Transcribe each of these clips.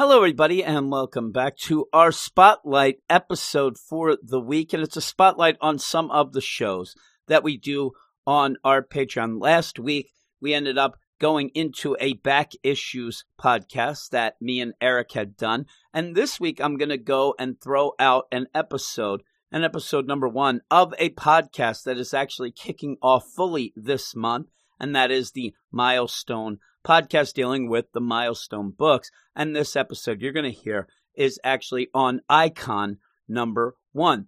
Hello, everybody, and welcome back to our spotlight episode for the week. And it's a spotlight on some of the shows that we do on our Patreon. Last week, we ended up going into a back issues podcast that me and Eric had done. And this week, I'm going to go and throw out an episode, an episode number one of a podcast that is actually kicking off fully this month. And that is the Milestone podcast dealing with the Milestone books. And this episode you're going to hear is actually on Icon number one.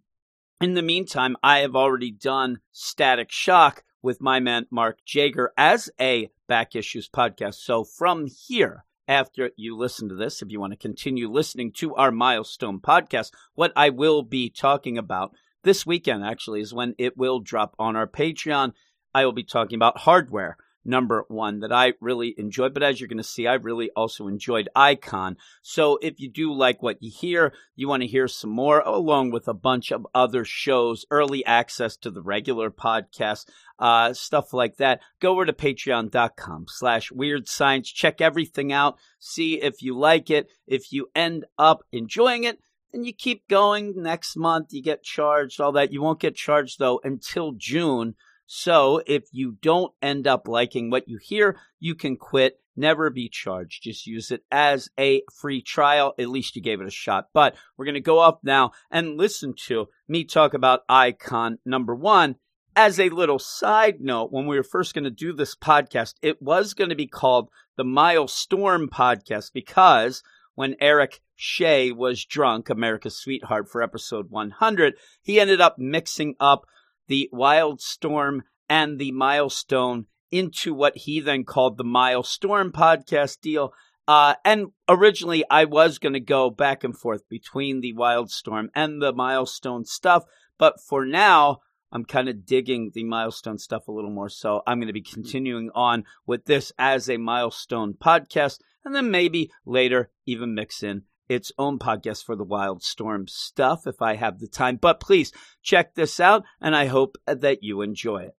In the meantime, I have already done Static Shock with my man Mark Jager as a back issues podcast. So from here, after you listen to this, if you want to continue listening to our milestone podcast, what I will be talking about this weekend actually is when it will drop on our Patreon. I will be talking about hardware number one that I really enjoyed. But as you're going to see, I really also enjoyed Icon. So if you do like what you hear, you want to hear some more, along with a bunch of other shows, early access to the regular podcast, uh, stuff like that, go over to patreon.com slash weird science. Check everything out. See if you like it. If you end up enjoying it, and you keep going next month, you get charged, all that. You won't get charged though until June. So if you don't end up liking what you hear, you can quit, never be charged. Just use it as a free trial. At least you gave it a shot. But we're going to go up now and listen to me talk about Icon number one. As a little side note, when we were first going to do this podcast, it was going to be called the Milestorm podcast because when Eric Shea was drunk, America's Sweetheart, for episode 100, he ended up mixing up the Wildstorm and the Milestone into what he then called the Milestorm podcast deal. Uh, and originally, I was going to go back and forth between the Wildstorm and the Milestone stuff. But for now, I'm kind of digging the milestone stuff a little more. So I'm going to be continuing on with this as a milestone podcast. And then maybe later, even mix in its own podcast for the Wildstorm stuff if I have the time. But please check this out, and I hope that you enjoy it.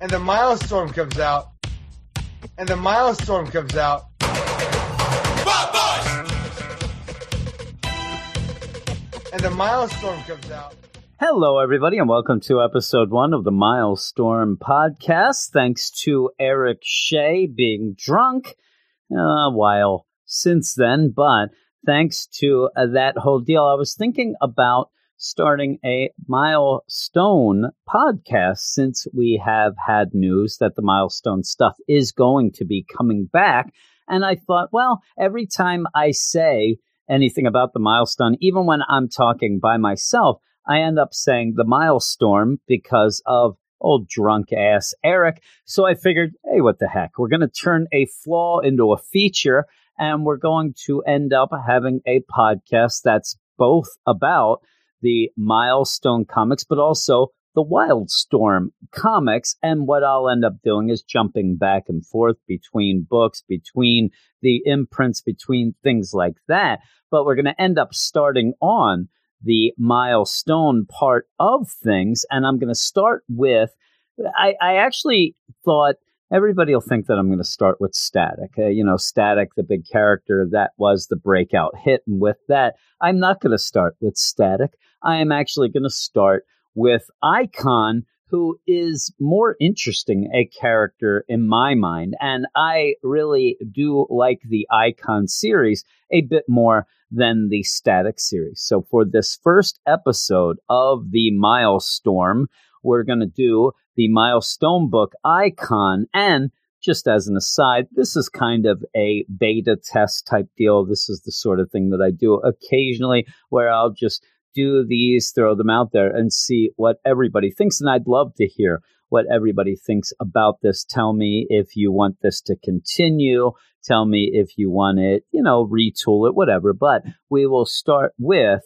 And the Milestorm comes out. And the Milestorm comes out. And the Milestorm comes out. Hello, everybody, and welcome to episode one of the Milestorm podcast. Thanks to Eric Shea being drunk uh, while since then, but thanks to uh, that whole deal, I was thinking about starting a milestone podcast since we have had news that the milestone stuff is going to be coming back. And I thought, well, every time I say anything about the milestone, even when I'm talking by myself, I end up saying the milestone because of old drunk ass Eric. So I figured, hey, what the heck? We're going to turn a flaw into a feature and we're going to end up having a podcast that's both about the milestone comics, but also the Wildstorm comics. And what I'll end up doing is jumping back and forth between books, between the imprints, between things like that. But we're going to end up starting on the milestone part of things. And I'm going to start with, I, I actually thought everybody will think that I'm going to start with Static. Uh, you know, Static, the big character, that was the breakout hit. And with that, I'm not going to start with Static. I am actually going to start with Icon, who is more interesting a character in my mind. And I really do like the Icon series a bit more than the Static series. So for this first episode of the Milestorm, we're going to do the milestone book icon. And just as an aside, this is kind of a beta test type deal. This is the sort of thing that I do occasionally where I'll just do these, throw them out there, and see what everybody thinks. And I'd love to hear what everybody thinks about this. Tell me if you want this to continue. Tell me if you want it, you know, retool it, whatever. But we will start with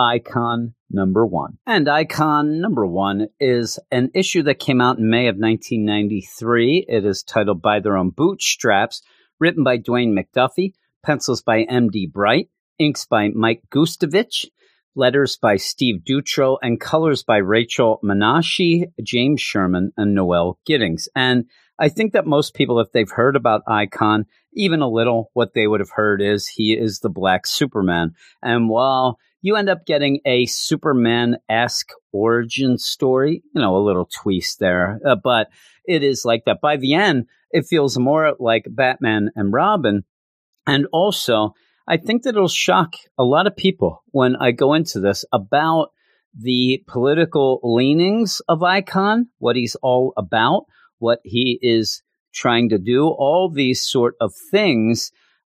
Icon number one. And Icon number one is an issue that came out in May of 1993. It is titled By Their Own Bootstraps, written by Dwayne McDuffie, pencils by M.D. Bright, inks by Mike Gustovich, letters by Steve Dutro, and colors by Rachel Menashe, James Sherman, and Noel Giddings. And I think that most people, if they've heard about Icon, even a little, what they would have heard is he is the Black Superman. And while you end up getting a Superman esque origin story, you know, a little twist there, uh, but it is like that. By the end, it feels more like Batman and Robin. And also, I think that it'll shock a lot of people when I go into this about the political leanings of Icon, what he's all about, what he is trying to do, all these sort of things.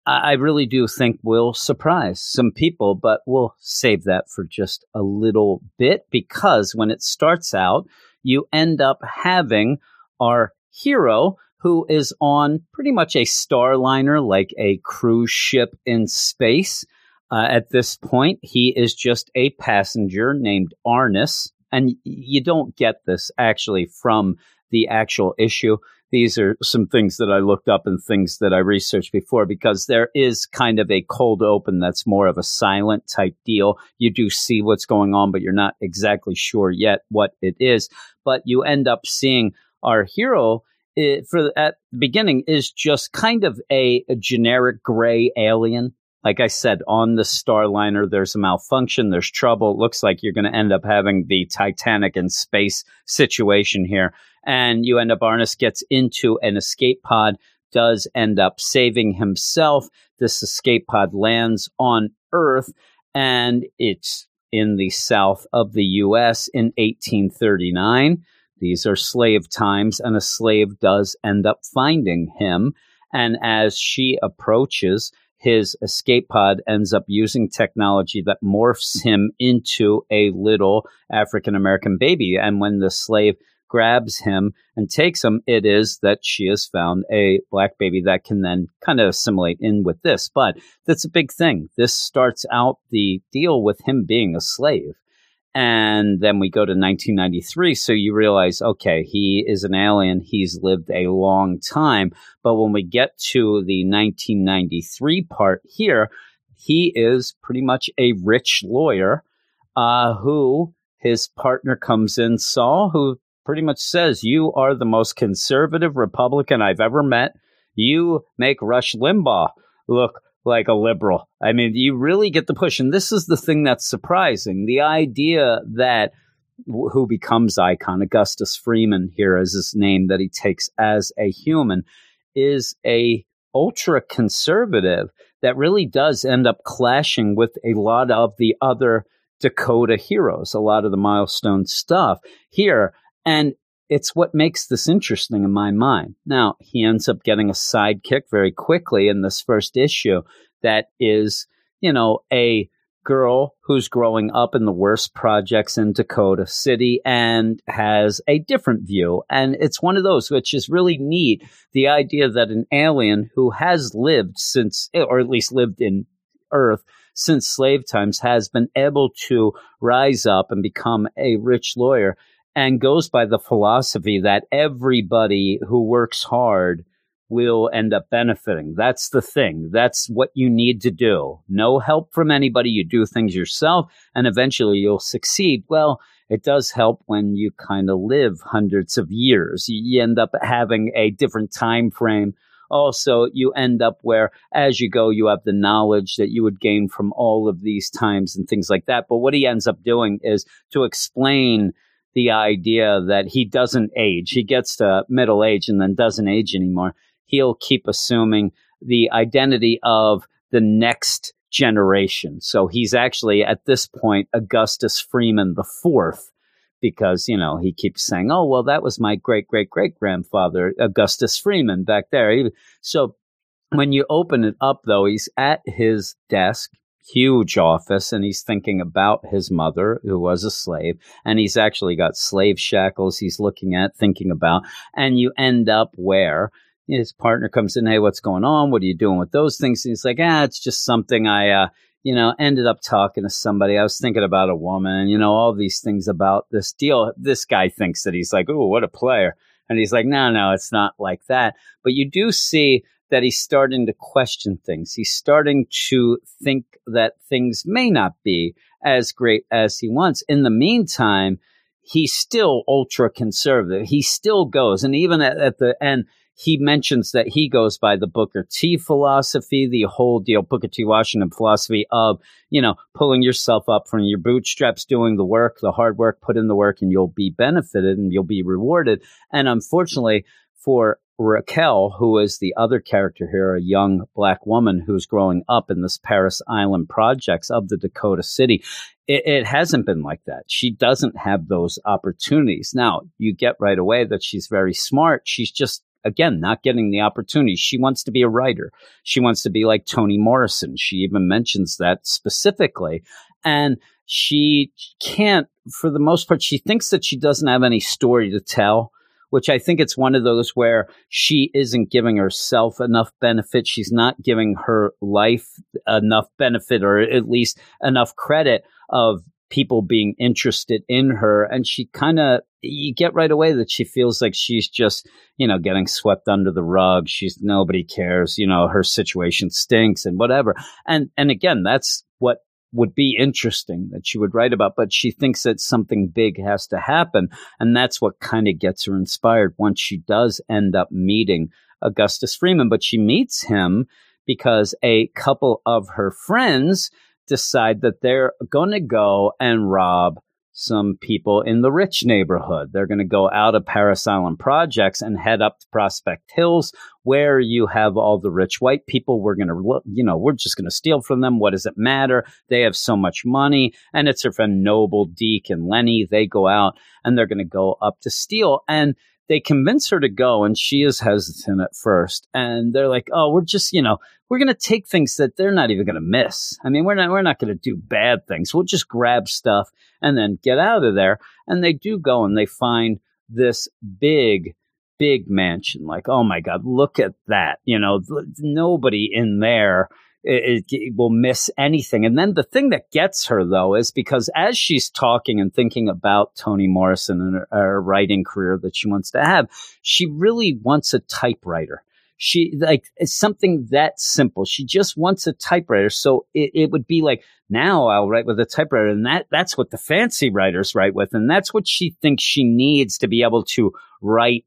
I really do think will surprise some people, but we'll save that for just a little bit because when it starts out, you end up having our hero who is on pretty much a starliner, like a cruise ship in space. Uh, at this point, he is just a passenger named Arnus. And you don't get this actually from the actual issue. These are some things that I looked up and things that I researched before because there is kind of a cold open that's more of a silent type deal. You do see what's going on, but you're not exactly sure yet what it is. But you end up seeing our hero it, for at the beginning is just kind of a, a generic gray alien. Like I said, on the Starliner, there's a malfunction, there's trouble. It looks like you're going to end up having the Titanic in space situation here. And you end up, Arnus gets into an escape pod, does end up saving himself. This escape pod lands on Earth, and it's in the south of the U.S. in 1839. These are slave times, and a slave does end up finding him. And as she approaches, his escape pod ends up using technology that morphs him into a little African American baby. And when the slave grabs him and takes him, it is that she has found a black baby that can then kind of assimilate in with this. But that's a big thing. This starts out the deal with him being a slave. And then we go to 1993. So you realize, okay, he is an alien. He's lived a long time. But when we get to the 1993 part here, he is pretty much a rich lawyer uh, who his partner comes in, Saul, who pretty much says, You are the most conservative Republican I've ever met. You make Rush Limbaugh look like a liberal. I mean, you really get the push. And this is the thing that's surprising the idea that who becomes icon, Augustus Freeman here is his name that he takes as a human, is a ultra conservative that really does end up clashing with a lot of the other Dakota heroes, a lot of the milestone stuff here. And it's what makes this interesting in my mind. Now, he ends up getting a sidekick very quickly in this first issue that is, you know, a girl who's growing up in the worst projects in Dakota City and has a different view. And it's one of those which is really neat. The idea that an alien who has lived since, or at least lived in Earth since slave times, has been able to rise up and become a rich lawyer and goes by the philosophy that everybody who works hard will end up benefiting. That's the thing. That's what you need to do. No help from anybody. You do things yourself and eventually you'll succeed. Well, it does help when you kind of live hundreds of years. You end up having a different time frame. Also, you end up where as you go, you have the knowledge that you would gain from all of these times and things like that. But what he ends up doing is to explain the idea that he doesn't age. He gets to middle age and then doesn't age anymore. He'll keep assuming the identity of the next generation. So he's actually at this point Augustus Freeman the fourth, because you know he keeps saying, "Oh, well, that was my great great great grandfather Augustus Freeman back there." So when you open it up, though, he's at his desk huge office and he's thinking about his mother who was a slave and he's actually got slave shackles he's looking at thinking about and you end up where his partner comes in hey what's going on? What are you doing with those things? And he's like ah it's just something i uh you know ended up talking to somebody. I was thinking about a woman you know all these things about this deal. This guy thinks that he's like oh what a player and he's like no no it's not like that. But you do see that he's starting to question things. He's starting to think that things may not be as great as he wants. In the meantime, he's still ultra conservative. He still goes, and even at, at the end, he mentions that he goes by the Booker T philosophy, the whole deal, Booker T Washington philosophy of, you know, pulling yourself up from your bootstraps, doing the work, the hard work, put in the work, and you'll be benefited and you'll be rewarded. And unfortunately, for Raquel, who is the other character here, a young black woman who's growing up in this Paris Island projects of the Dakota City. It, it, hasn't been like that. She doesn't have those opportunities. Now, you get right away that she's very smart. She's just again, not getting the opportunity. She wants to be a writer. She wants to be like Toni Morrison. She even mentions that specifically. And she can't, for the most part, she thinks that she doesn't have any story to tell, which I think it's one of those where she isn't giving herself enough benefit. She's not giving her life enough benefit or at least enough credit of people being interested in her. And she kind of, you get right away that she feels like she's just, you know, getting swept under the rug. She's nobody cares, you know, her situation stinks and whatever. And, and again, that's what would be interesting that she would write about, but she thinks that something big has to happen. And that's what kind of gets her inspired once she does end up meeting Augustus Freeman. But she meets him because a couple of her friends decide that they're going to go and rob some people in the rich neighborhood. They're going to go out of Paris Island projects and head up to Prospect Hills, where you have all the rich white people. We're going to you know, we're just going to steal from them. What does it matter? They have so much money. And it's her friend Noble, Deke, and Lenny. They go out and they're going to go up to steal. And they convince her to go and she is hesitant at first. And they're like oh we're just you know we're going to take things that they're not even going to miss. I mean we're not we're not going to do bad things. We'll just grab stuff and then get out of there. And they do go and they find this big big mansion. Like oh my god look at that. You know nobody in there it, it, will miss anything. And then the thing that gets her though is because as she's talking and thinking about Toni Morrison and her, her writing career that she wants to have, she really wants a typewriter she like it's something that simple. She just wants a typewriter. So it, it, would be like now I'll write with a typewriter, and that that's what the fancy writers write with, and that's what she thinks she needs to be able to write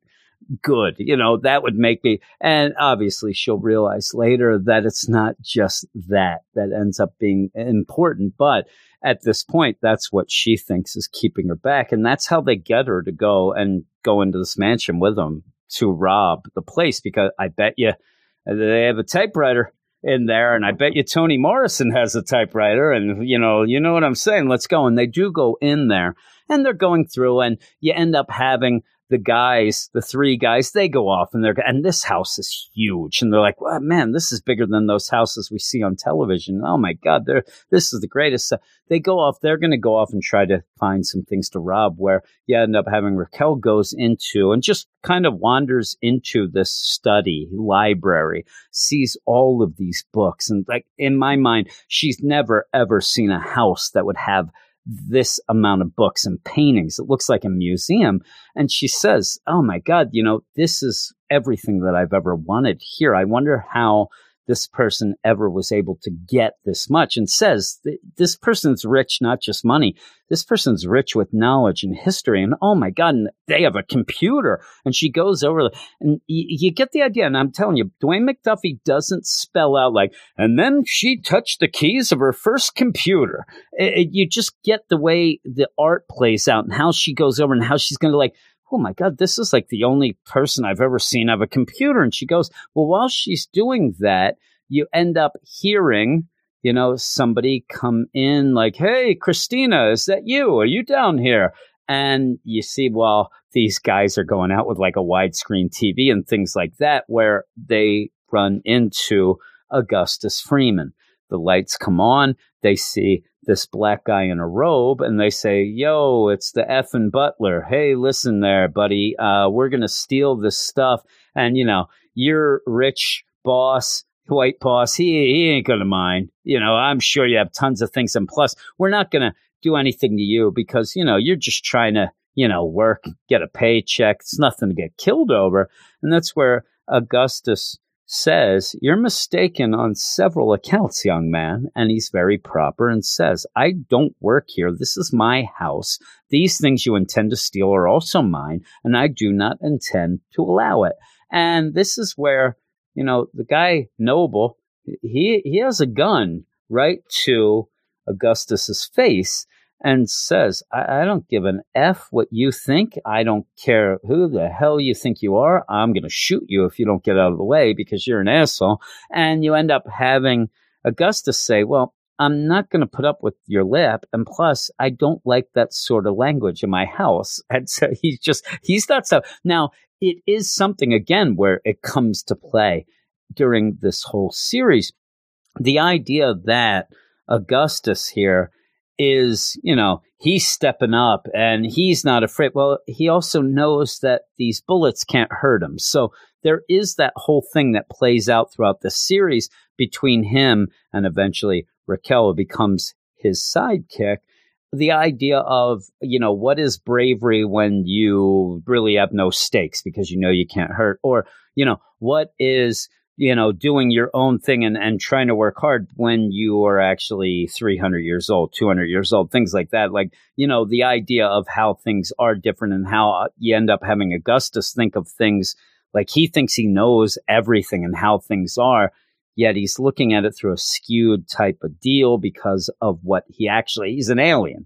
good. You know, that would make me, and obviously she'll realize later that it's not just that that ends up being important, but at this point, that's what she thinks is keeping her back. And that's how they get her to go and go into this mansion with them to rob the place because I bet you uh, they have a typewriter in there and I bet you Toni Morrison has a typewriter and you know you know what I'm saying let's go and they do go in there and they're going through and you end up having the guys, the three guys, they go off and they're, and this house is huge. And they're like, well, man, this is bigger than those houses we see on television. Oh my God, they're, this is the greatest. They go off, they're going to go off and try to find some things to rob where you end up having Raquel goes into and just kind of wanders into this study library, sees all of these books. And like in my mind, she's never ever seen a house that would have this amount of books and paintings. It looks like a museum. And she says, Oh my God, you know, this is everything that I've ever wanted here. I wonder how this person ever was able to get this much and says this person's rich, not just money. This person's rich with knowledge and history. And oh my God, they have a computer. And she goes over and you, you get the idea. And I'm telling you, Dwayne McDuffie doesn't spell out like, and then she touched the keys of her first computer. It, it, you just get the way the art plays out and how she goes over and how she's going to like oh my God, this is like the only person I've ever seen have a computer. And she goes, well, while she's doing that, you end up hearing, you know, somebody come in like, hey, Christina, is that you? Are you down here? And you see, well, these guys are going out with like a widescreen TV and things like that, where they run into Augustus Freeman. The lights come on, they see this black guy in a robe and they say, Yo, it's the effing butler. Hey, listen there, buddy. Uh, we're going to steal this stuff. And, you know, your rich boss, white boss, he, he ain't going to mind. You know, I'm sure you have tons of things. And plus, we're not going to do anything to you because, you know, you're just trying to, you know, work, get a paycheck. It's nothing to get killed over. And that's where Augustus says, You're mistaken on several accounts, young man. And he's very proper and says, I don't work here. This is my house. These things you intend to steal are also mine, and I do not intend to allow it. And this is where, you know, the guy Noble, he he has a gun right to Augustus's face and says, I, I, don't give an F what you think. I don't care who the hell you think you are. I'm going to shoot you if you don't get out of the way because you're an asshole. And you end up having Augustus say, Well, I'm not going to put up with your lip. And plus, I don't like that sort of language in my house. And so he's just, he's that stuff. Now, it is something, again, where it comes to play during this whole series. The idea that Augustus here is, you know, he's stepping up and he's not afraid. Well, he also knows that these bullets can't hurt him. So there is that whole thing that plays out throughout the series between him and eventually Raquel becomes his sidekick. The idea of, you know, what is bravery when you really have no stakes because you know you can't hurt? Or, you know, what is you know, doing your own thing and, and trying to work hard when you are actually 300 years old, 200 years old, things like that. Like, you know, the idea of how things are different and how uh, you end up having Augustus think of things like he thinks he knows everything and how things are, yet he's looking at it through a skewed type of deal because of what he actually, he's an alien.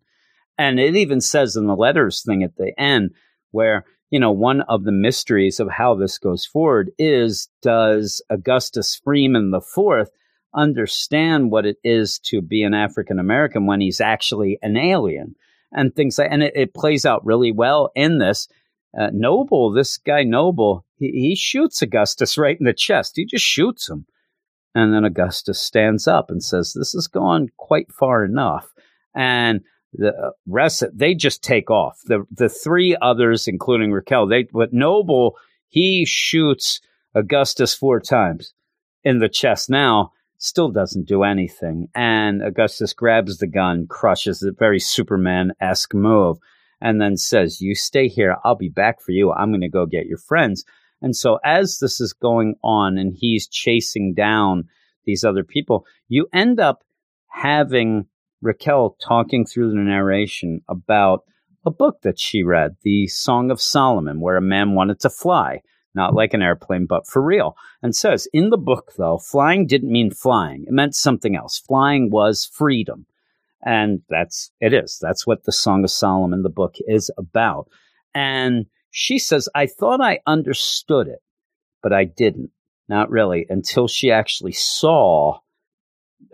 And it even says in the letters thing at the end where you know, one of the mysteries of how this goes forward is does Augustus Freeman IV understand what it is to be an African American when he's actually an alien and things like, and it, it plays out really well in this. Uh, Noble, this guy Noble, he, he shoots Augustus right in the chest. He just shoots him. And then Augustus stands up and says, This has gone quite far enough. And the uh, rest they just take off. The the three others, including Raquel, they but Noble he shoots Augustus four times in the chest. Now still doesn't do anything, and Augustus grabs the gun, crushes it, very Superman esque move, and then says, "You stay here. I'll be back for you. I'm going to go get your friends." And so as this is going on, and he's chasing down these other people, you end up having Raquel talking through the narration about a book that she read, The Song of Solomon, where a man wanted to fly, not like an airplane, but for real. And says, in the book, though, flying didn't mean flying. It meant something else. Flying was freedom. And that's, it is. That's what the Song of Solomon, the book, is about. And she says, I thought I understood it, but I didn't. Not really, until she actually saw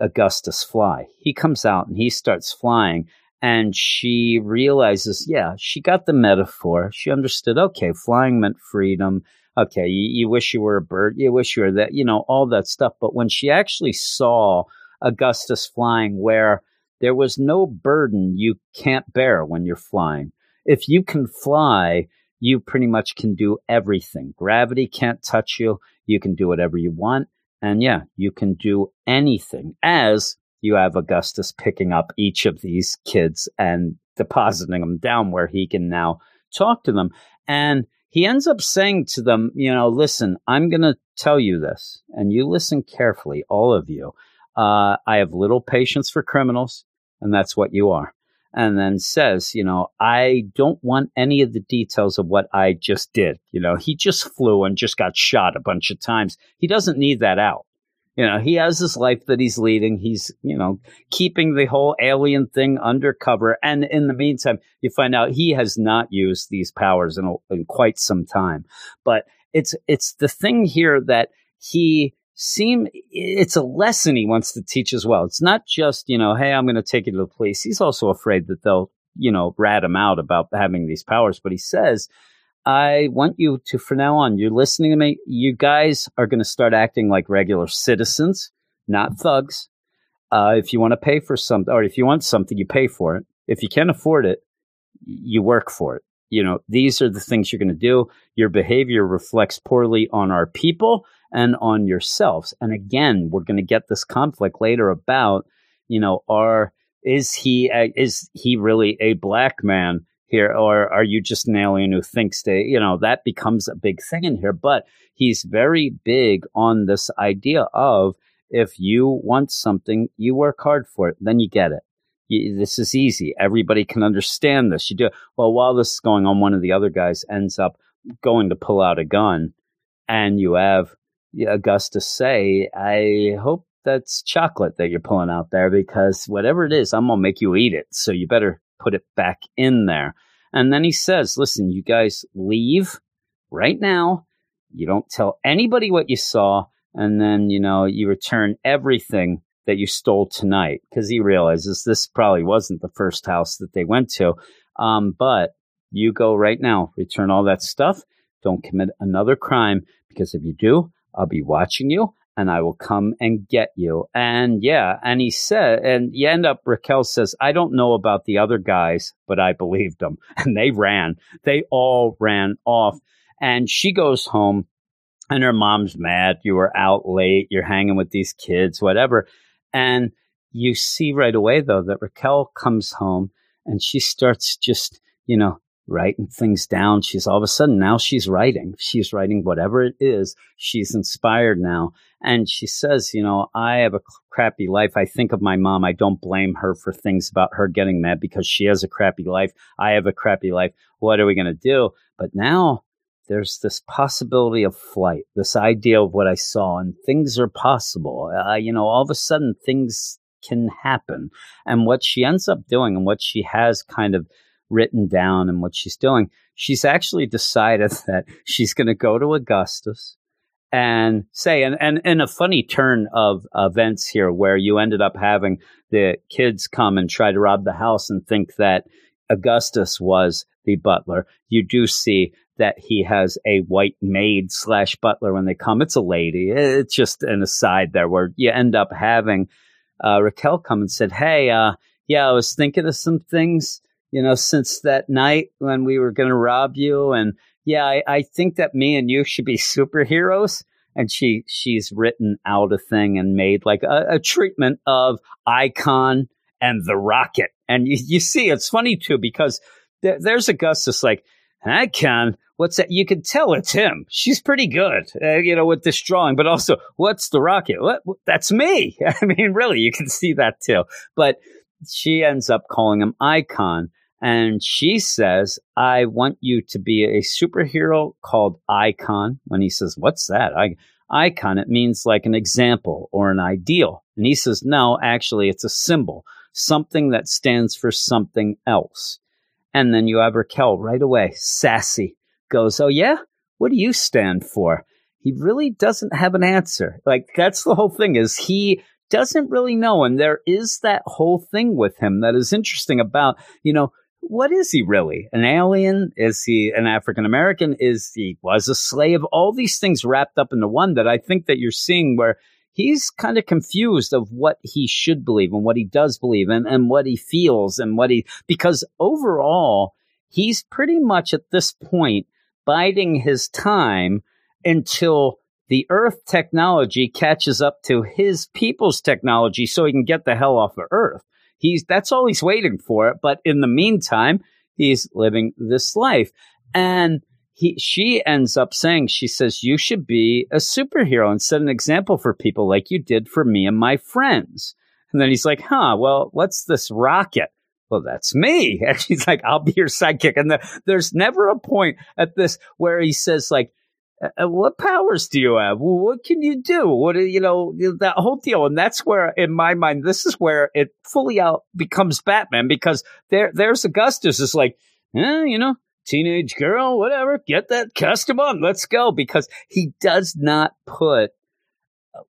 Augustus fly. He comes out and he starts flying, and she realizes, yeah, she got the metaphor. She understood, okay, flying meant freedom. Okay, you, you wish you were a bird. You wish you were that, you know, all that stuff. But when she actually saw Augustus flying, where there was no burden you can't bear when you're flying. If you can fly, you pretty much can do everything. Gravity can't touch you. You can do whatever you want. And yeah, you can do anything as you have Augustus picking up each of these kids and depositing them down where he can now talk to them. And he ends up saying to them, you know, listen, I'm going to tell you this, and you listen carefully, all of you. Uh, I have little patience for criminals, and that's what you are and then says, you know, I don't want any of the details of what I just did. You know, he just flew and just got shot a bunch of times. He doesn't need that out. You know, he has this life that he's leading. He's, you know, keeping the whole alien thing undercover. And in the meantime, you find out he has not used these powers in, in quite some time. But it's, it's the thing here that he seem it's a lesson he wants to teach as well. It's not just, you know, hey, I'm going to take you to the police. He's also afraid that they'll, you know, rat him out about having these powers. But he says, I want you to, from now on, you're listening to me. You guys are going to start acting like regular citizens, not thugs. Uh, if you want to pay for something, or if you want something, you pay for it. If you can't afford it, you work for it. You know, these are the things you're going to do. Your behavior reflects poorly on our people and on yourselves. And again, we're going to get this conflict later about, you know, are is he is he really a black man? here, or are you just an alien who thinks they, you know, that becomes a big thing in here. But he's very big on this idea of if you want something, you work hard for it, then you get it. You, this is easy. Everybody can understand this. You do well while this is going on. One of the other guys ends up going to pull out a gun, and you have Augustus say, "I hope that's chocolate that you're pulling out there because whatever it is, I'm gonna make you eat it. So you better put it back in there." And then he says, "Listen, you guys leave right now. You don't tell anybody what you saw." and then you know you return everything that you stole tonight because he realizes this probably wasn't the first house that they went to um, but you go right now return all that stuff don't commit another crime because if you do i'll be watching you and i will come and get you and yeah and he said and you end up raquel says i don't know about the other guys but i believed them and they ran they all ran off and she goes home and her mom's mad. You were out late. You're hanging with these kids, whatever. And you see right away, though, that Raquel comes home and she starts just, you know, writing things down. She's all of a sudden now she's writing. She's writing whatever it is. She's inspired now. And she says, you know, I have a crappy life. I think of my mom. I don't blame her for things about her getting mad because she has a crappy life. I have a crappy life. What are we going to do? But now there's this possibility of flight, this idea of what I saw, and things are possible. Uh, you know, all of a sudden things can happen. And what she ends up doing and what she has kind of written down and what she's doing, she's actually decided that she's going to go to Augustus and say, and, and, and a funny turn of events here where you ended up having the kids come and try to rob the house and think that Augustus was the butler. You do see that he has a white maid slash butler when they come. It's a lady. It's just an aside there where you end up having uh, Raquel come and said, "Hey, uh, yeah, I was thinking of some things, you know, since that night when we were going to rob you, and yeah, I, I think that me and you should be superheroes." And she she's written out a thing and made like a, a treatment of Icon and the Rocket, and you, you see it's funny too because there, there's Augustus like Icon what's that? You can tell it's him. She's pretty good, uh, you know, with this drawing. But also, what's the rocket? What? That's me. I mean, really, you can see that too. But she ends up calling him Icon. And she says, I want you to be a superhero called Icon. When he says, What's that? I, icon, it means like an example or an ideal. And he says, No, actually, it's a symbol, something that stands for something else. And then you have Raquel right away, sassy goes, Oh, yeah? What do you stand for? He really doesn't have an answer. Like, that's the whole thing is he doesn't really know. And there is that whole thing with him that is interesting about, you know, what is he really? An alien? Is he an African American? Is he was a slave? All these things wrapped up into one that I think that you're seeing where he's kind of confused of what he should believe and what he does believe and, and what he feels and what he because overall he's pretty much at this point biding his time until the Earth technology catches up to his people's technology so he can get the hell off of Earth. He's that's all he's waiting for. But in the meantime, he's living this life. And he she ends up saying, she says, you should be a superhero and set an example for people like you did for me and my friends. And then he's like, huh, well, what's this rocket? well, that's me. And she's like, I'll be your sidekick. And the, there's never a point at this where he says, like, uh, uh what powers do you have? What can you do? What you know that whole deal, and that's where, in my mind, this is where it fully out becomes Batman because there, there's Augustus is like, eh, you know, teenage girl, whatever, get that custom on, let's go, because he does not put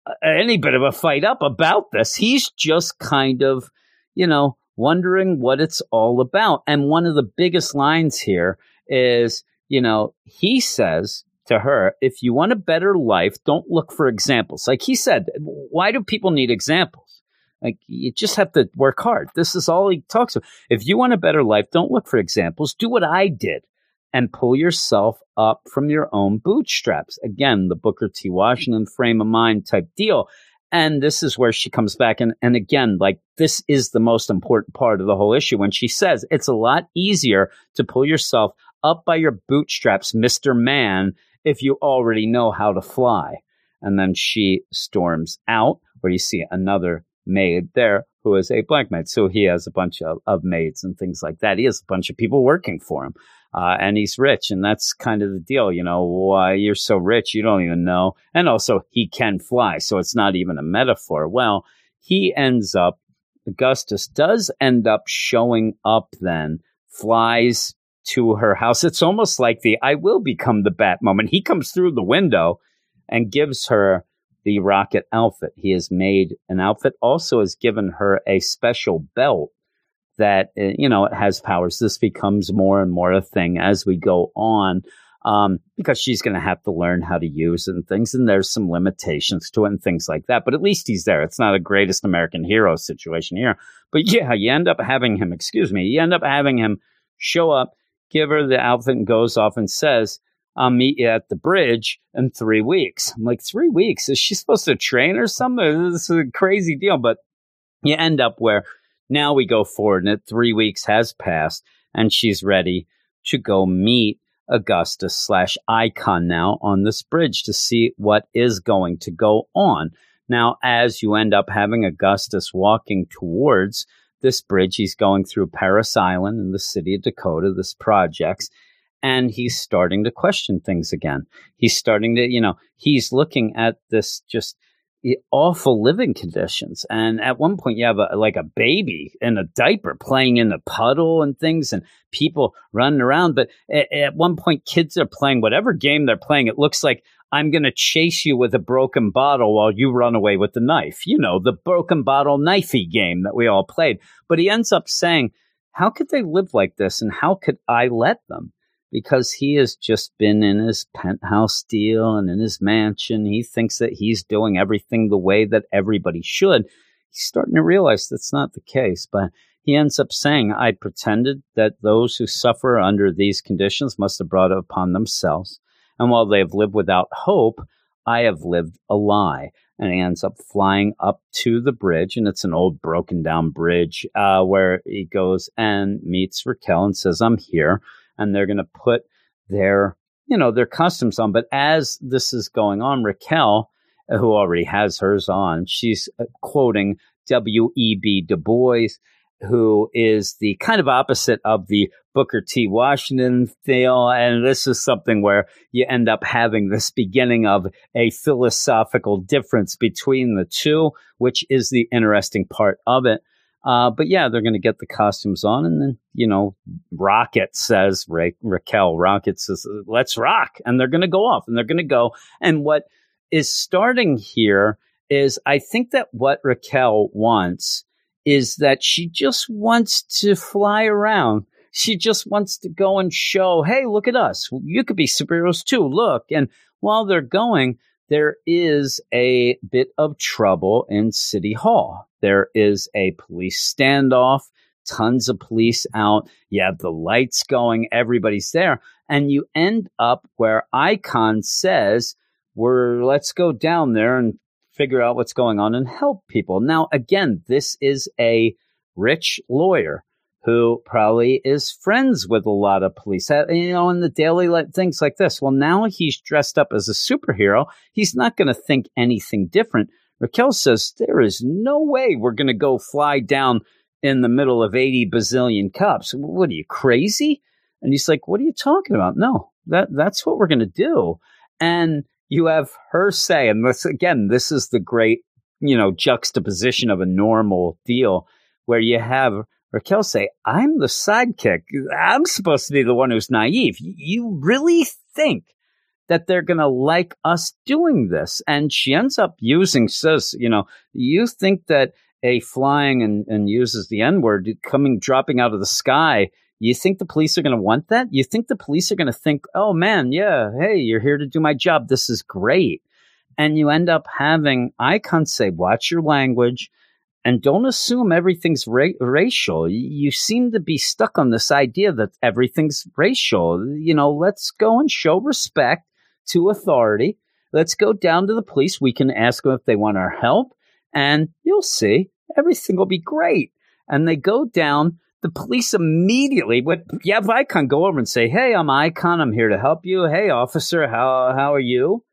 uh, any bit of a fight up about this. He's just kind of, you know, wondering what it's all about. And one of the biggest lines here is, you know, he says to her, if you want a better life, don't look for examples. Like he said, why do people need examples? Like you just have to work hard. This is all he talks about. If you want a better life, don't look for examples. Do what I did and pull yourself up from your own bootstraps. Again, the Booker T. Washington frame of mind type deal. And this is where she comes back. And, and again, like this is the most important part of the whole issue when she says it's a lot easier to pull yourself up by your bootstraps, Mr. Man, if you already know how to fly. And then she storms out, where you see another maid there who is a black maid. So he has a bunch of, of maids and things like that. He has a bunch of people working for him. Uh, and he's rich, and that's kind of the deal, you know. Why you're so rich, you don't even know. And also, he can fly, so it's not even a metaphor. Well, he ends up, Augustus does end up showing up. Then flies to her house. It's almost like the "I will become the Bat" moment. He comes through the window and gives her the rocket outfit. He has made an outfit, also has given her a special belt that, uh, you know, it has powers. This becomes more and more a thing as we go on. Um, because she's going to have to learn how to use it and things. And there's some limitations to it and things like that. But at least he's there. It's not a greatest American hero situation here. But yeah, you end up having him, excuse me, you end up having him show up, give her the outfit and goes off and says, I'll meet you at the bridge in three weeks. I'm like, three weeks? Is she supposed to train or something? This is a crazy deal. But you end up where now we go forward and three weeks has passed and she's ready to go meet Augustus slash icon now on this bridge to see what is going to go on. Now, as you end up having Augustus walking towards this bridge, he's going through Paris Island in the city of Dakota, this projects, and he's starting to question things again. He's starting to, you know, he's looking at this just awful living conditions. And at one point, you have a, like a baby in a diaper playing in the puddle and things, and people running around. But at, at one point, kids are playing whatever game they're playing. It looks like I'm going to chase you with a broken bottle while you run away with the knife. You know, the broken bottle knifey game that we all played. But he ends up saying, How could they live like this? And how could I let them? because he has just been in his penthouse deal and in his mansion. He thinks that he's doing everything the way that everybody should. He's starting to realize that's not the case, but he ends up saying, I pretended that those who suffer under these conditions must have brought it upon themselves. And while they have lived without hope, I have lived a lie. And he ends up flying up to the bridge, and it's an old broken down bridge uh, where he goes and meets Raquel and says, I'm here and they're going to put their you know their customs on. But as this is going on, Raquel, who already has hers on, she's uh, quoting W. E. B. Du Bois, who is the kind of opposite of the Booker T. Washington feel. And this is something where you end up having this beginning of a philosophical difference between the two, which is the interesting part of it. Uh, but yeah, they're going to get the costumes on, and then you know, Rocket says Ra- Raquel. Rocket says, "Let's rock," and they're going to go off, and they're going to go. And what is starting here is, I think that what Raquel wants is that she just wants to fly around. She just wants to go and show, hey, look at us. You could be superheroes too. Look. And while they're going, there is a bit of trouble in City Hall. There is a police standoff, tons of police out. You have the lights going, everybody's there. And you end up where Icon says, we're, let's go down there and figure out what's going on and help people. Now, again, this is a rich lawyer who probably is friends with a lot of police, uh, you know, in the daily things like this. Well, now he's dressed up as a superhero. He's not going to think anything different. Raquel says, There is no way we're going to go fly down in the middle of 80 bazillion cops. What are you, crazy? And he's like, What are you talking about? No, that, that's what we're going to do. And you have her say, and this, again, this is the great, you know, juxtaposition of a normal deal where you have Raquel say, I'm the sidekick. I'm supposed to be the one who's naive. You really think that they're going to like us doing this? And she ends up using, says, you know, you think that a flying and, and uses the N word coming, dropping out of the sky. You think the police are going to want that? You think the police are going to think, oh man, yeah, hey, you're here to do my job. This is great. And you end up having icons say, watch your language and don't assume everything's ra- racial. You seem to be stuck on this idea that everything's racial. You know, let's go and show respect to authority. Let's go down to the police. We can ask them if they want our help. and you'll see everything will be great. And they go down. The police immediately would have Icon go over and say, Hey, I'm Icon. I'm here to help you. Hey, officer, how, how are you?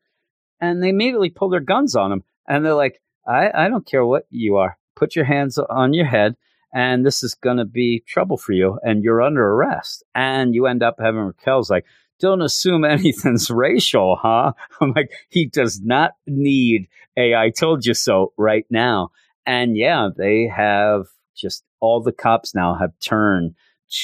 And they immediately pull their guns on him. And they're like, I, I don't care what you are. Put your hands on your head and this is going to be trouble for you and you're under arrest. And you end up having Raquel's like, don't assume anything's racial, huh? I'm like, he does not need a I told you so right now. And yeah, they have just all the cops now have turned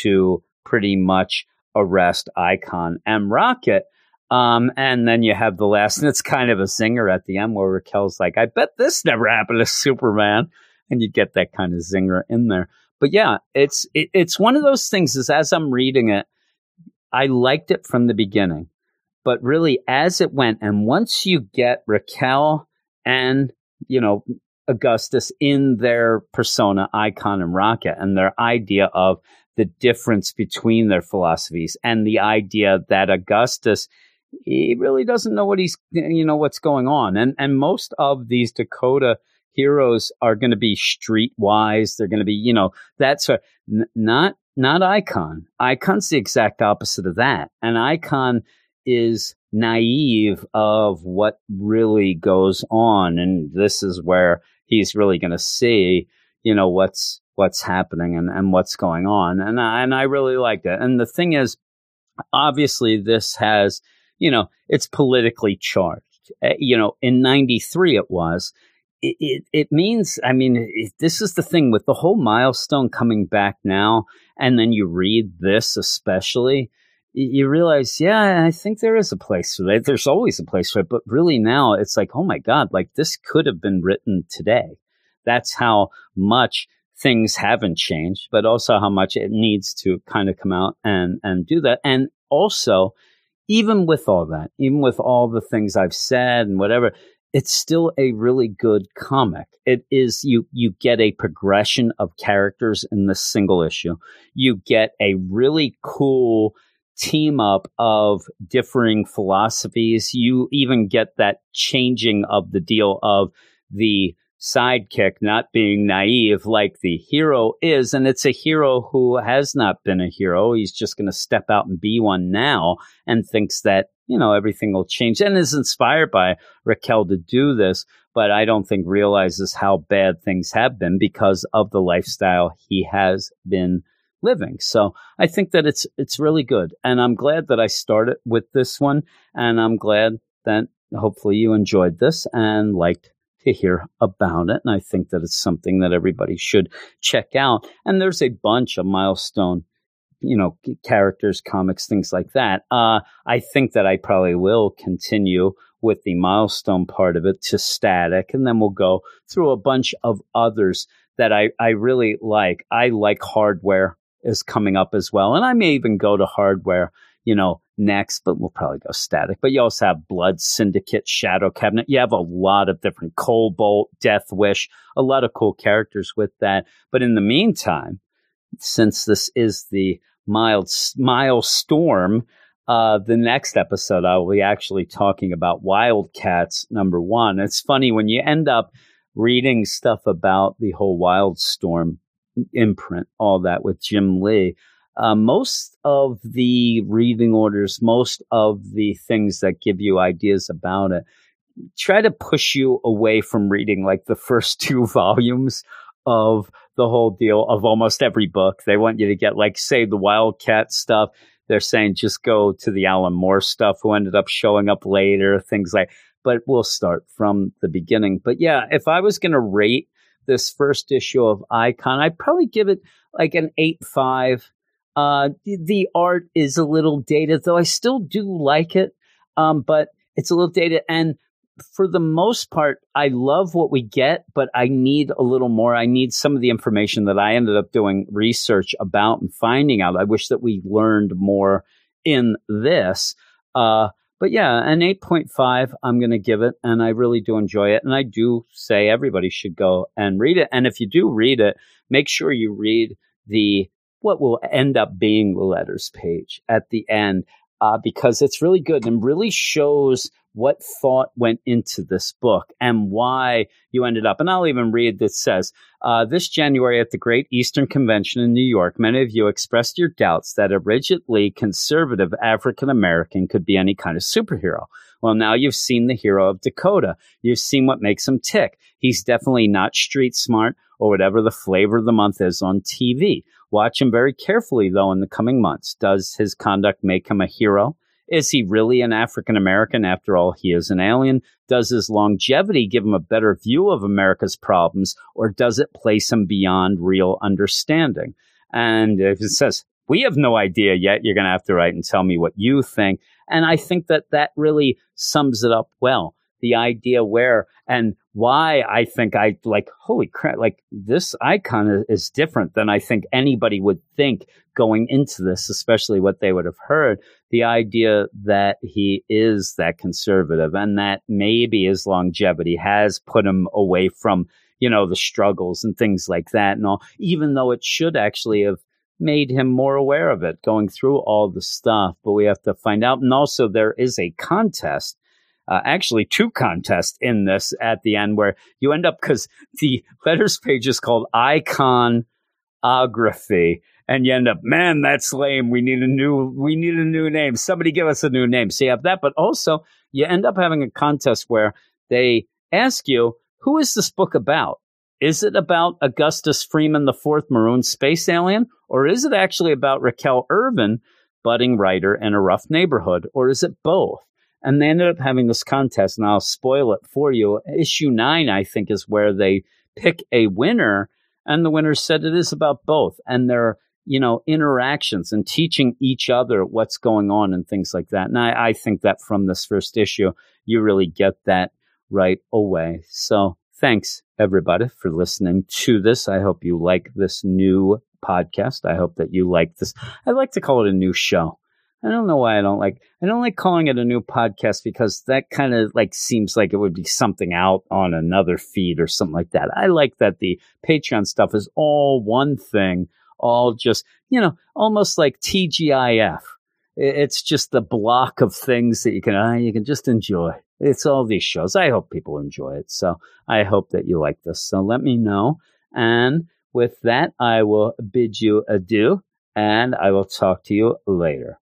to pretty much arrest Icon M Rocket. Um, and then you have the last, and it's kind of a zinger at the end where Raquel's like, I bet this never happened to Superman. And you get that kind of zinger in there. But yeah, it's, it, it's one of those things is as I'm reading it, I liked it from the beginning, but really as it went, and once you get Raquel and, you know, Augustus in their persona, Icon and Rocket, and their idea of the difference between their philosophies and the idea that Augustus he really doesn't know what he's you know what's going on and and most of these Dakota heroes are going to be streetwise they're going to be you know that's a, n- not not Icon. Icon's the exact opposite of that. And Icon is naive of what really goes on. And this is where he's really going to see, you know, what's, what's happening and, and what's going on. And I, and I really liked it. And the thing is, obviously this has, you know, it's politically charged. Uh, you know, in 93 it was, it, it, it means, I mean, it, this is the thing with the whole milestone coming back now, and then you read this especially, you realize, yeah, I think there is a place for that. There's always a place for it, but really now it's like, oh my God, like this could have been written today. That's how much things haven't changed, but also how much it needs to kind of come out and, and do that. And also, even with all that, even with all the things I've said and whatever, it's still a really good comic. It is you you get a progression of characters in this single issue. You get a really cool team up of differing philosophies. You even get that changing of the deal of the sidekick not being naive like the hero is. And it's a hero who has not been a hero. He's just going to step out and be one now and thinks that you know, everything will change and is inspired by Raquel to do this, but I don't think realizes how bad things have been because of the lifestyle he has been living. So I think that it's it's really good. And I'm glad that I started with this one and I'm glad that hopefully you enjoyed this and liked to hear about it. And I think that it's something that everybody should check out. And there's a bunch of milestone you know characters comics things like that uh, i think that i probably will continue with the milestone part of it to static and then we'll go through a bunch of others that i, I really like i like hardware is coming up as well. And i may even go to hardware you know next but we'll probably go static. But you also have blood syndicate shadow cabinet. You have a lot of different cobalt death wish a lot of cool characters with that. But in the meantime since this is the mild milestorm, uh, the next episode I will be actually talking about Wildcats number one. It's funny when you end up reading stuff about the whole Wildstorm imprint, all that with Jim Lee. Uh, most of the reading orders, most of the things that give you ideas about it, try to push you away from reading like the first two volumes of the whole deal of almost every book. They want you to get, like, say, the Wildcat stuff. They're saying just go to the Alan Moore stuff, who ended up showing up later, things like. But we'll start from the beginning. But yeah, if I was going to rate this first issue of Icon, I'd probably give it like an eight five. Uh, the, the art is a little dated, though I still do like it. Um, but it's a little dated, and for the most part, I love what we get, but I need a little more. I need some of the information that I ended up doing research about and finding out. I wish that we learned more in this. Uh, but yeah, an 8.5, I'm going to give it, and I really do enjoy it. And I do say everybody should go and read it. And if you do read it, make sure you read the what will end up being the letters page at the end uh, because it's really good and really shows what thought went into this book and why you ended up. And I'll even read that says, uh, this January at the Great Eastern Convention in New York, many of you expressed your doubts that a rigidly conservative African American could be any kind of superhero. Well, now you've seen the hero of Dakota. You've seen what makes him tick. He's definitely not street smart or whatever the flavor of the month is on TV. Watch him very carefully, though, in the coming months. Does his conduct make him a hero? Is he really an African American? After all, he is an alien. Does his longevity give him a better view of America's problems, or does it place him beyond real understanding? And if it says, we have no idea yet, you're going to have to write and tell me what you think. And I think that that really sums it up well. The idea where and why I think I like, holy crap, like this icon is different than I think anybody would think going into this, especially what they would have heard. The idea that he is that conservative and that maybe his longevity has put him away from, you know, the struggles and things like that and all, even though it should actually have made him more aware of it going through all the stuff. But we have to find out. And also, there is a contest uh, actually two contests in this at the end where you end up because the letters page is called iconography and you end up man that's lame. We need a new we need a new name. Somebody give us a new name. So you have that but also you end up having a contest where they ask you who is this book about? Is it about augustus freeman the fourth maroon space alien or is it actually about raquel Ervin budding writer in a rough neighborhood or is it both and they ended up having this contest, and I'll spoil it for you. Issue nine, I think, is where they pick a winner, and the winner said it is about both and their, you know, interactions and teaching each other what's going on and things like that. And I, I think that from this first issue, you really get that right away. So thanks everybody for listening to this. I hope you like this new podcast. I hope that you like this. I like to call it a new show I don't know why I don't like I don't like calling it a new podcast because that kind of like seems like it would be something out on another feed or something like that. I like that the Patreon stuff is all one thing, all just, you know, almost like TGIF. It's just the block of things that you can uh, you can just enjoy. It's all these shows. I hope people enjoy it. So I hope that you like this. So let me know. And with that, I will bid you adieu and I will talk to you later.